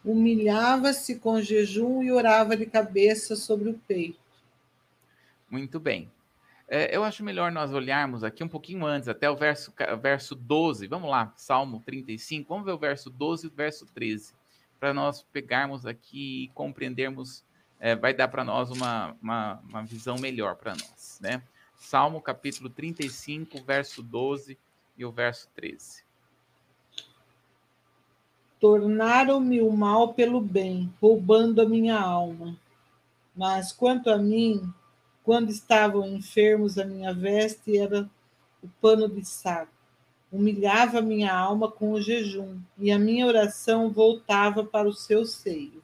Humilhava-se com jejum e orava de cabeça sobre o peito. Muito bem. É, eu acho melhor nós olharmos aqui um pouquinho antes, até o verso, verso 12. Vamos lá, Salmo 35. Vamos ver o verso 12 e o verso 13. Para nós pegarmos aqui e compreendermos, é, vai dar para nós uma, uma, uma visão melhor para nós. Né? Salmo capítulo 35, verso 12 e o verso 13. Tornaram-me o mal pelo bem, roubando a minha alma. Mas quanto a mim, quando estavam enfermos, a minha veste era o pano de saco. humilhava minha alma com o jejum, e a minha oração voltava para o seu seio.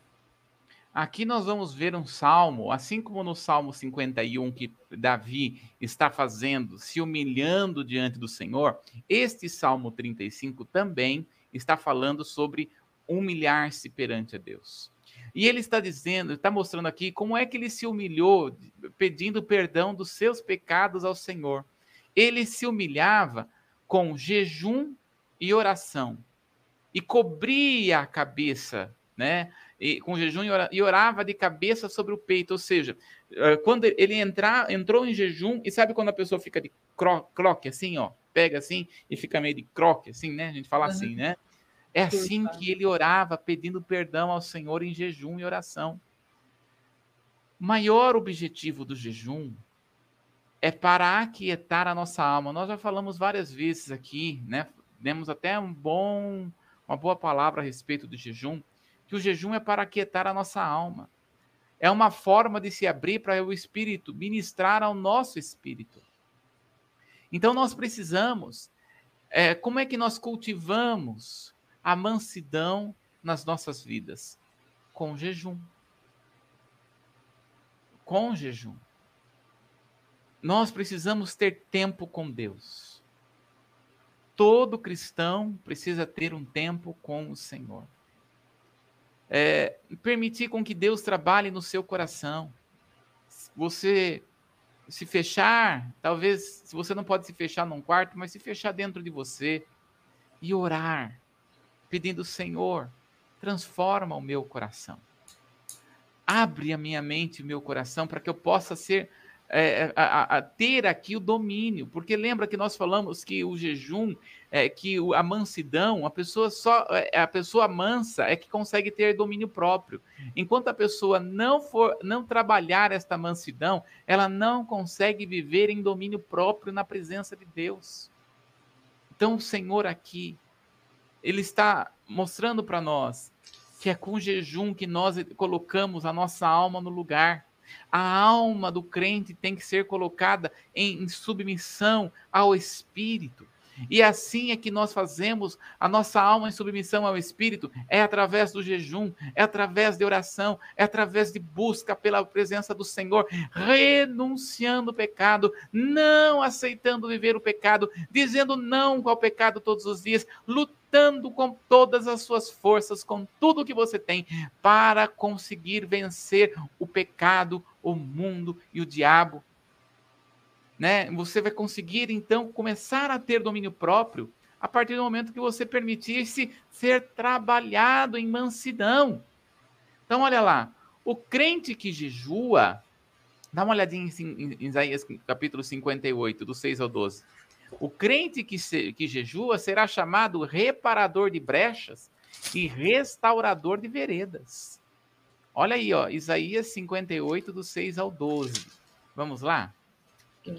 Aqui nós vamos ver um salmo, assim como no Salmo 51 que Davi está fazendo, se humilhando diante do Senhor, este Salmo 35 também está falando sobre humilhar-se perante a Deus. E ele está dizendo, está mostrando aqui como é que ele se humilhou, pedindo perdão dos seus pecados ao Senhor. Ele se humilhava com jejum e oração e cobria a cabeça, né? e, com jejum e orava de cabeça sobre o peito, ou seja, eh, quando ele entrar, entrou em jejum, e sabe quando a pessoa fica de cro, croque, assim, ó, pega assim e fica meio de croque, assim, né? A gente fala uhum. assim, né? É assim que ele orava, pedindo perdão ao Senhor em jejum e oração. O maior objetivo do jejum é para aquietar a nossa alma. Nós já falamos várias vezes aqui, né? Demos até um bom, uma boa palavra a respeito do jejum que o jejum é para aquietar a nossa alma. É uma forma de se abrir para o espírito, ministrar ao nosso espírito. Então nós precisamos. É, como é que nós cultivamos a mansidão nas nossas vidas? Com jejum. Com jejum. Nós precisamos ter tempo com Deus. Todo cristão precisa ter um tempo com o Senhor é, permitir com que Deus trabalhe no seu coração. Você se fechar, talvez, se você não pode se fechar num quarto, mas se fechar dentro de você e orar, pedindo, Senhor, transforma o meu coração. Abre a minha mente e o meu coração para que eu possa ser é, a, a, ter aqui o domínio, porque lembra que nós falamos que o jejum, é, que a mansidão, a pessoa só, é, a pessoa mansa é que consegue ter domínio próprio. Enquanto a pessoa não for, não trabalhar esta mansidão, ela não consegue viver em domínio próprio na presença de Deus. Então, o Senhor aqui, ele está mostrando para nós que é com jejum que nós colocamos a nossa alma no lugar a alma do crente tem que ser colocada em, submissão ao Espírito. E assim é que nós fazemos a nossa alma em submissão ao Espírito, é através do jejum, é através de oração, é através de busca pela presença do Senhor, renunciando o pecado, não aceitando viver o pecado, dizendo não ao pecado todos os dias, lutando com todas as suas forças, com tudo que você tem, para conseguir vencer o pecado, o mundo e o diabo né? Você vai conseguir então começar a ter domínio próprio a partir do momento que você permitir-se ser trabalhado em mansidão. Então, olha lá, o crente que jejua, dá uma olhadinha em, em Isaías capítulo 58, do 6 ao 12. O crente que, se, que jejua será chamado reparador de brechas e restaurador de veredas. Olha aí, ó, Isaías 58, do 6 ao 12. Vamos lá?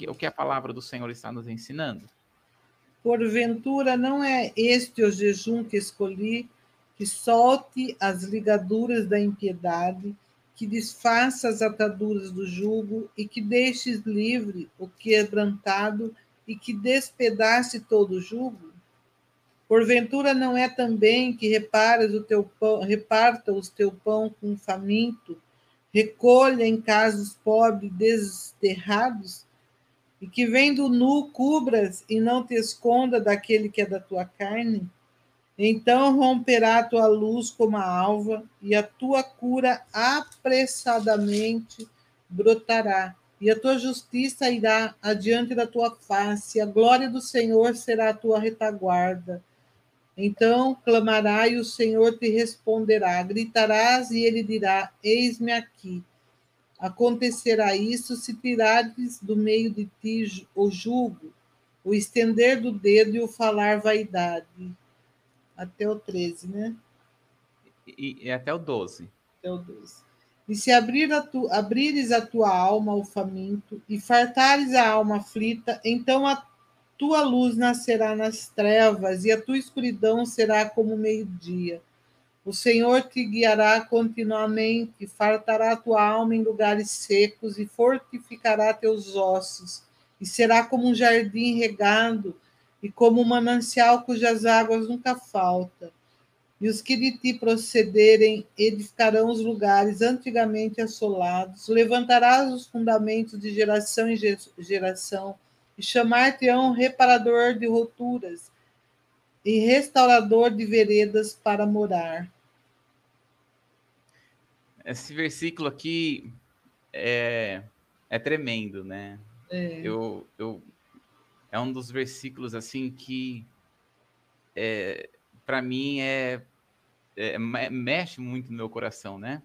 O que a palavra do Senhor está nos ensinando? Porventura não é este o jejum que escolhi, que solte as ligaduras da impiedade, que desfaça as ataduras do jugo e que deixes livre o quebrantado e que despedace todo o jugo? Porventura não é também que reparas o teu pão, reparta o teu pão com faminto, recolha em casa os pobres desterrados, e que vendo nu cubras e não te esconda daquele que é da tua carne? Então romperá a tua luz como a alva, e a tua cura apressadamente brotará, e a tua justiça irá adiante da tua face, a glória do Senhor será a tua retaguarda. Então clamará e o Senhor te responderá, gritarás e ele dirá: Eis-me aqui. Acontecerá isso se tirares do meio de ti o jugo, o estender do dedo e o falar vaidade. Até o 13, né? E, e até o 12. Até o 12. E se abrir a tu, abrires a tua alma ao faminto e fartares a alma aflita, então a tua luz nascerá nas trevas e a tua escuridão será como meio-dia. O Senhor te guiará continuamente, fartará tua alma em lugares secos e fortificará teus ossos, e será como um jardim regado e como um manancial cujas águas nunca faltam. E os que de ti procederem edificarão os lugares antigamente assolados, levantarás os fundamentos de geração em geração, e chamar-te-ão reparador de rupturas e restaurador de veredas para morar. Esse versículo aqui é, é tremendo, né? É. Eu, eu, é um dos versículos assim que é, para mim é, é, mexe muito no meu coração, né?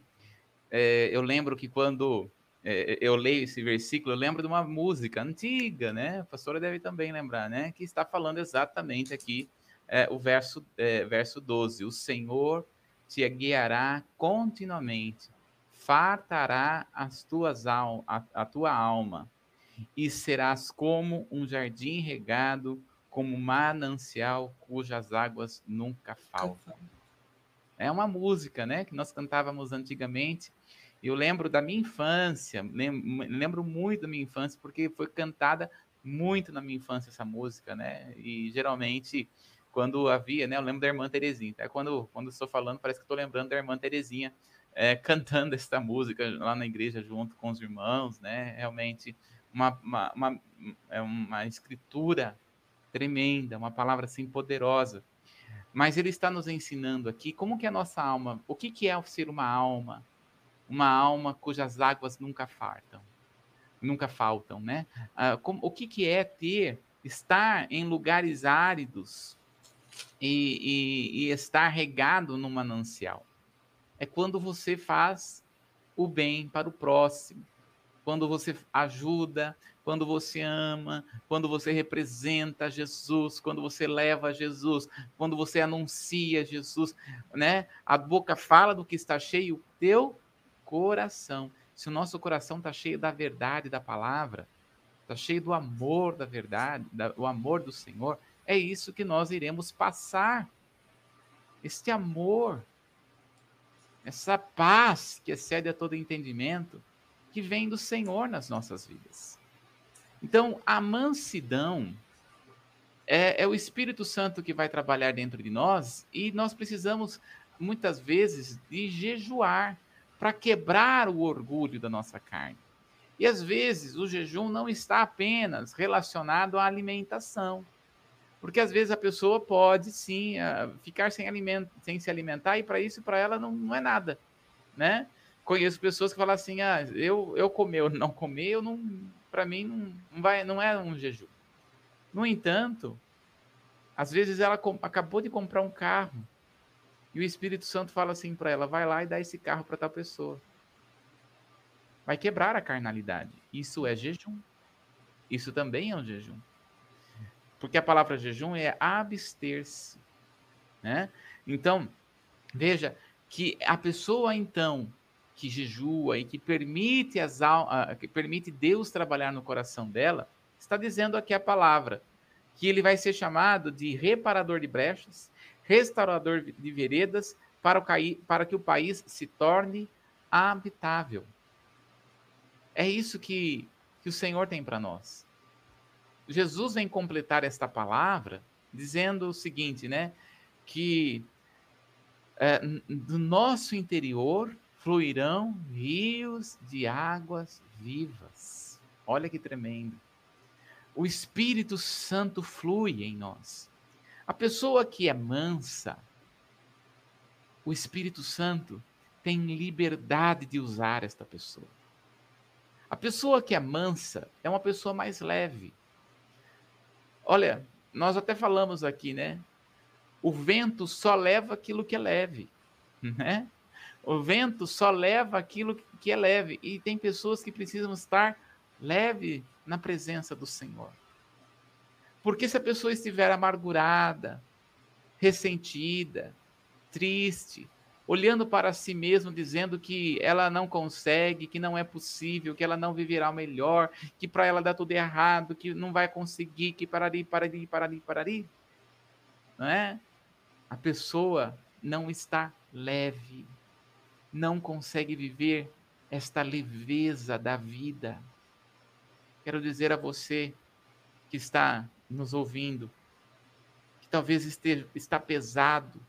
É, eu lembro que quando é, eu leio esse versículo, eu lembro de uma música antiga, né? A pastora deve também lembrar, né? Que está falando exatamente aqui é, o verso, é, verso 12: O Senhor te guiará continuamente, fartará as tuas al a, a tua alma, e serás como um jardim regado, como manancial cujas águas nunca faltam. É uma música, né, que nós cantávamos antigamente. Eu lembro da minha infância, lembro muito da minha infância, porque foi cantada muito na minha infância essa música, né? E geralmente quando havia, né? Eu lembro da irmã Terezinha. Até quando, quando estou falando, parece que estou lembrando da irmã Terezinha é, cantando essa música lá na igreja junto com os irmãos, né? Realmente uma, uma, uma, é uma escritura tremenda, uma palavra assim poderosa. Mas ele está nos ensinando aqui como que a nossa alma, o que, que é ser uma alma, uma alma cujas águas nunca fartam, nunca faltam, né? Ah, como, o que, que é ter, estar em lugares áridos, e, e, e estar regado no manancial. É quando você faz o bem para o próximo, quando você ajuda, quando você ama, quando você representa Jesus, quando você leva Jesus, quando você anuncia Jesus, né? A boca fala do que está cheio o teu coração. Se o nosso coração está cheio da verdade da palavra, está cheio do amor da verdade, da, o amor do Senhor, é isso que nós iremos passar. Este amor, essa paz que excede a todo entendimento, que vem do Senhor nas nossas vidas. Então, a mansidão é, é, o Espírito Santo que vai trabalhar dentro de nós e nós precisamos, muitas vezes, de jejuar para quebrar o orgulho da nossa carne. E às vezes o jejum não está apenas relacionado à alimentação. Porque às vezes a pessoa pode sim uh, ficar sem, alimento, sem se alimentar e para isso para ela não, não é nada, né? Conheço pessoas que falam assim: "Ah, eu eu comer ou não comer, eu não para mim não, não vai não é um jejum". No entanto, às vezes ela acabou de comprar um carro e o Espírito Santo fala assim para ela: "Vai lá e dá esse carro para tal pessoa". Vai quebrar a carnalidade. Isso é jejum. Isso também é um jejum. Porque a palavra jejum é abster-se. Né? Então, veja que a pessoa, então, que jejua e que permite, as, que permite Deus trabalhar no coração dela, está dizendo aqui a palavra, que ele vai ser chamado de reparador de brechas, restaurador de veredas, para, o, para que o país se torne habitável. É isso que, que o Senhor tem para nós. Jesus vem completar esta palavra dizendo o seguinte, né? Que é, do nosso interior fluirão rios de águas vivas. Olha que tremendo. O Espírito Santo flui em nós. A pessoa que é mansa, o Espírito Santo tem liberdade de usar esta pessoa. A pessoa que é mansa é uma pessoa mais leve. Olha, nós até falamos aqui, né? O vento só leva aquilo que é leve, né? O vento só leva aquilo que é leve. E tem pessoas que precisam estar leve na presença do Senhor. Porque se a pessoa estiver amargurada, ressentida, triste, olhando para si mesmo, dizendo que ela não consegue, que não é possível, que ela não viverá melhor, que para ela dá tudo errado, que não vai conseguir, que parari, parari, parari, parari. Não é? A pessoa não está leve, não consegue viver esta leveza da vida. Quero dizer a você que está nos ouvindo que talvez esteja, está pesado,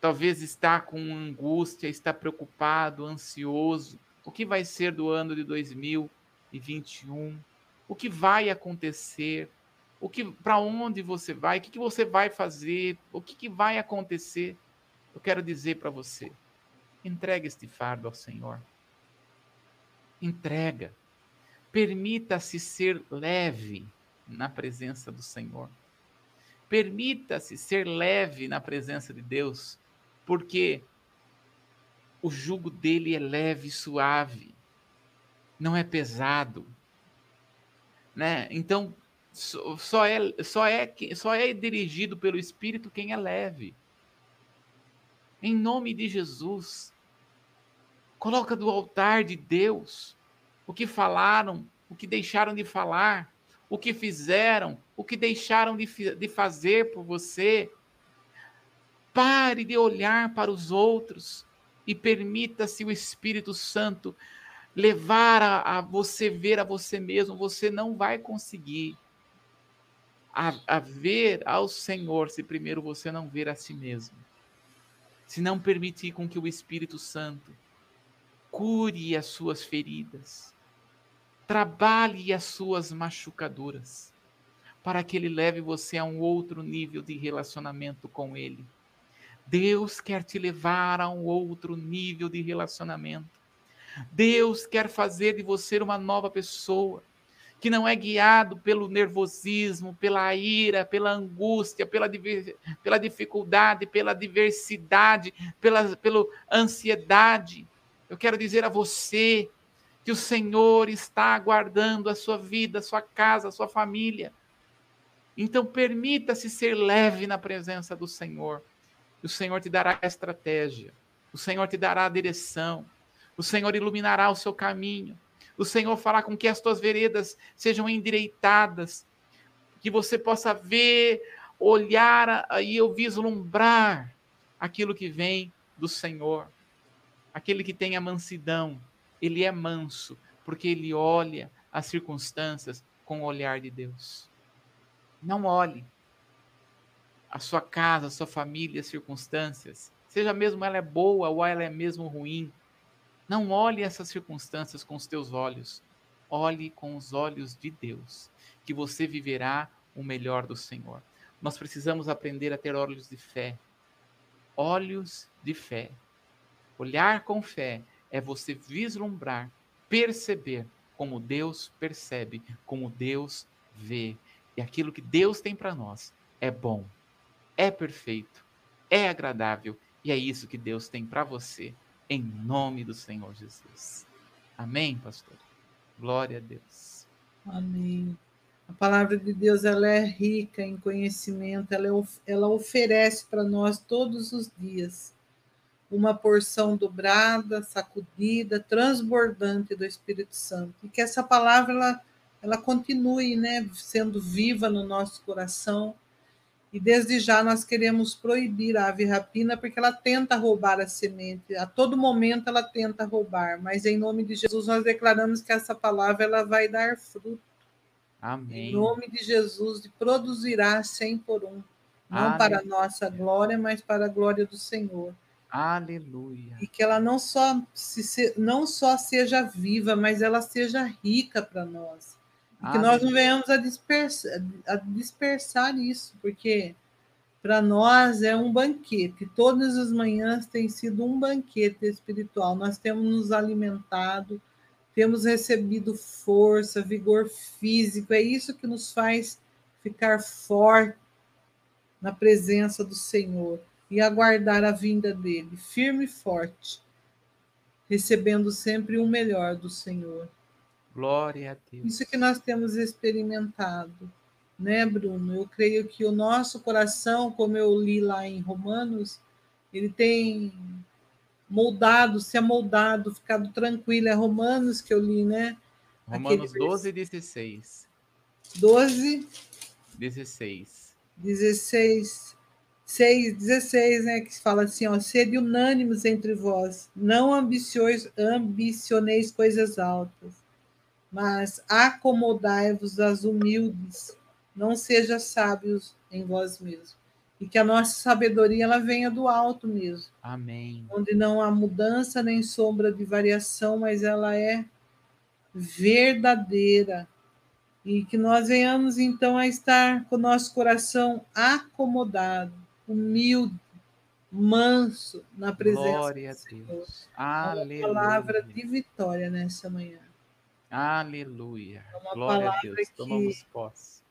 talvez está com angústia, está preocupado, ansioso. O que vai ser do ano de 2021? O que vai acontecer? O que, para onde você vai? O que, que você vai fazer? O que, que vai acontecer? Eu quero dizer para você: entregue este fardo ao Senhor. Entrega. Permita-se ser leve na presença do Senhor. Permita-se ser leve na presença de Deus, porque o jugo dele é leve e suave, não é pesado. Né? Então, só é, só, é, só é dirigido pelo Espírito quem é leve. Em nome de Jesus, coloca do altar de Deus o que falaram, o que deixaram de falar, o que fizeram, o que deixaram de, de fazer por você. Pare de olhar para os outros e permita-se o Espírito Santo levar a, a, você ver a você mesmo. Você não vai conseguir a, a ver ao Senhor se primeiro você não ver a si mesmo. Se não permitir com que o Espírito Santo cure as suas feridas, trabalhe as suas machucaduras, para que Ele leve você a um outro nível de relacionamento com Ele. Deus quer te levar a um outro nível de relacionamento. Deus quer fazer de você uma nova pessoa, que não é guiado pelo nervosismo, pela ira, pela angústia, pela, pela dificuldade, pela diversidade, pela, pela ansiedade. Eu quero dizer a você que o Senhor está aguardando a sua vida, a sua casa, a sua família. Então, permita-se ser leve na presença do Senhor. O Senhor te dará a estratégia, o Senhor te dará a direção, o Senhor iluminará o seu caminho, o Senhor fará com que as tuas veredas sejam endireitadas, que você possa ver, olhar e eu vislumbrar aquilo que vem do Senhor. Aquele que tem a mansidão, ele é manso, porque ele olha as circunstâncias com o olhar de Deus. Não olhe a sua casa, a sua família, as circunstâncias, seja mesmo ela é boa ou ela é mesmo ruim. Não olhe essas circunstâncias com os teus olhos. Olhe com os olhos de Deus, que você viverá o melhor do Senhor. Nós precisamos aprender a ter olhos de fé. Olhos de fé. Olhar com fé é você vislumbrar, perceber como Deus percebe, como Deus vê. E aquilo que Deus tem para nós é bom, é perfeito, é agradável e é isso que Deus tem para você, em nome do Senhor Jesus. Amém, pastor? Glória a Deus. Amém. A palavra de Deus ela é rica em conhecimento, ela, é, ela oferece para nós todos os dias uma porção dobrada, sacudida, transbordante do Espírito Santo. E que essa palavra ela, ela continue né, sendo viva no nosso coração. E desde já nós queremos proibir a ave rapina, porque ela tenta roubar a semente. A todo momento ela tenta roubar. Mas em nome de Jesus nós declaramos que essa palavra ela vai dar fruto. Amém. Em nome de Jesus, produzirá cem por um. Não Amém. para a nossa glória, mas para a glória do Senhor. Aleluia. E que ela não só, se, não só seja viva, mas ela seja rica para nós. E que nós não venhamos a dispersar, a dispersar isso, porque para nós é um banquete. Todas as manhãs tem sido um banquete espiritual. Nós temos nos alimentado, temos recebido força, vigor físico. É isso que nos faz ficar forte na presença do Senhor e aguardar a vinda dele, firme e forte, recebendo sempre o melhor do Senhor. Glória a Deus. Isso que nós temos experimentado, né, Bruno? Eu creio que o nosso coração, como eu li lá em Romanos, ele tem moldado, se amoldado, ficado tranquilo. É Romanos que eu li, né? Romanos Aquele 12 e 16. 12. 16. 16. 6, 16, né, que fala assim, ó, sede unânimes entre vós, não ambiciois, ambicioneis coisas altas, mas acomodai-vos às humildes Não seja sábios em vós mesmos. E que a nossa sabedoria ela venha do alto mesmo. Amém. Onde não há mudança nem sombra de variação, mas ela é verdadeira. E que nós venhamos então a estar com o nosso coração acomodado, humilde, manso na presença Glória do Senhor. a Deus. Uma Aleluia. palavra de vitória nessa manhã. Aleluia. É Glória a Deus. que- Tomamos posse.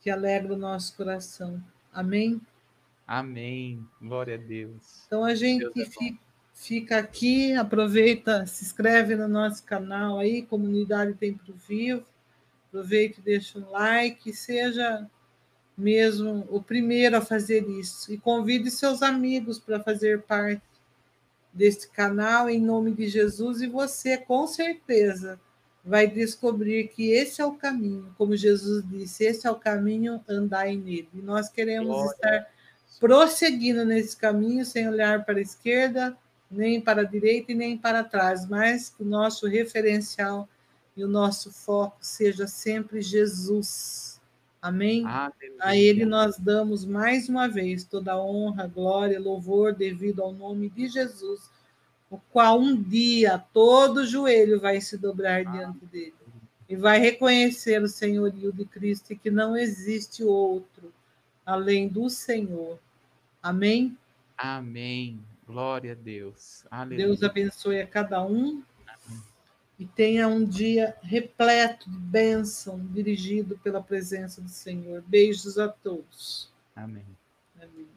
que alegra o nosso coração. Amém? Amém. Glória a Deus. Então a gente é bom. fi- fica aqui, aproveita, se inscreve no nosso canal aí, Comunidade Templo Vivo. Aproveita e deixa um like, seja mesmo o primeiro a fazer isso. E convide seus amigos para fazer parte deste canal em nome de Jesus e você com certeza vai descobrir que esse é o caminho, como Jesus disse, esse é o caminho, andai nele. E nós queremos Glória. estar prosseguindo nesse caminho, sem olhar para a esquerda, nem para a direita e nem para trás, mas que o nosso referencial e o nosso foco seja sempre Jesus. Amém? Aleluia. A Ele nós damos mais uma vez toda a honra, glória, louvor devido ao nome de Jesus, o qual um dia todo joelho vai se dobrar diante dele e vai reconhecer o senhorio de Cristo e que não existe outro além do Senhor. Amém? Amém. Glória a Deus. Aleluia. Deus abençoe a cada um e tenha um dia repleto de bênção, dirigido pela presença do Senhor. Beijos a todos. Amém. Amém.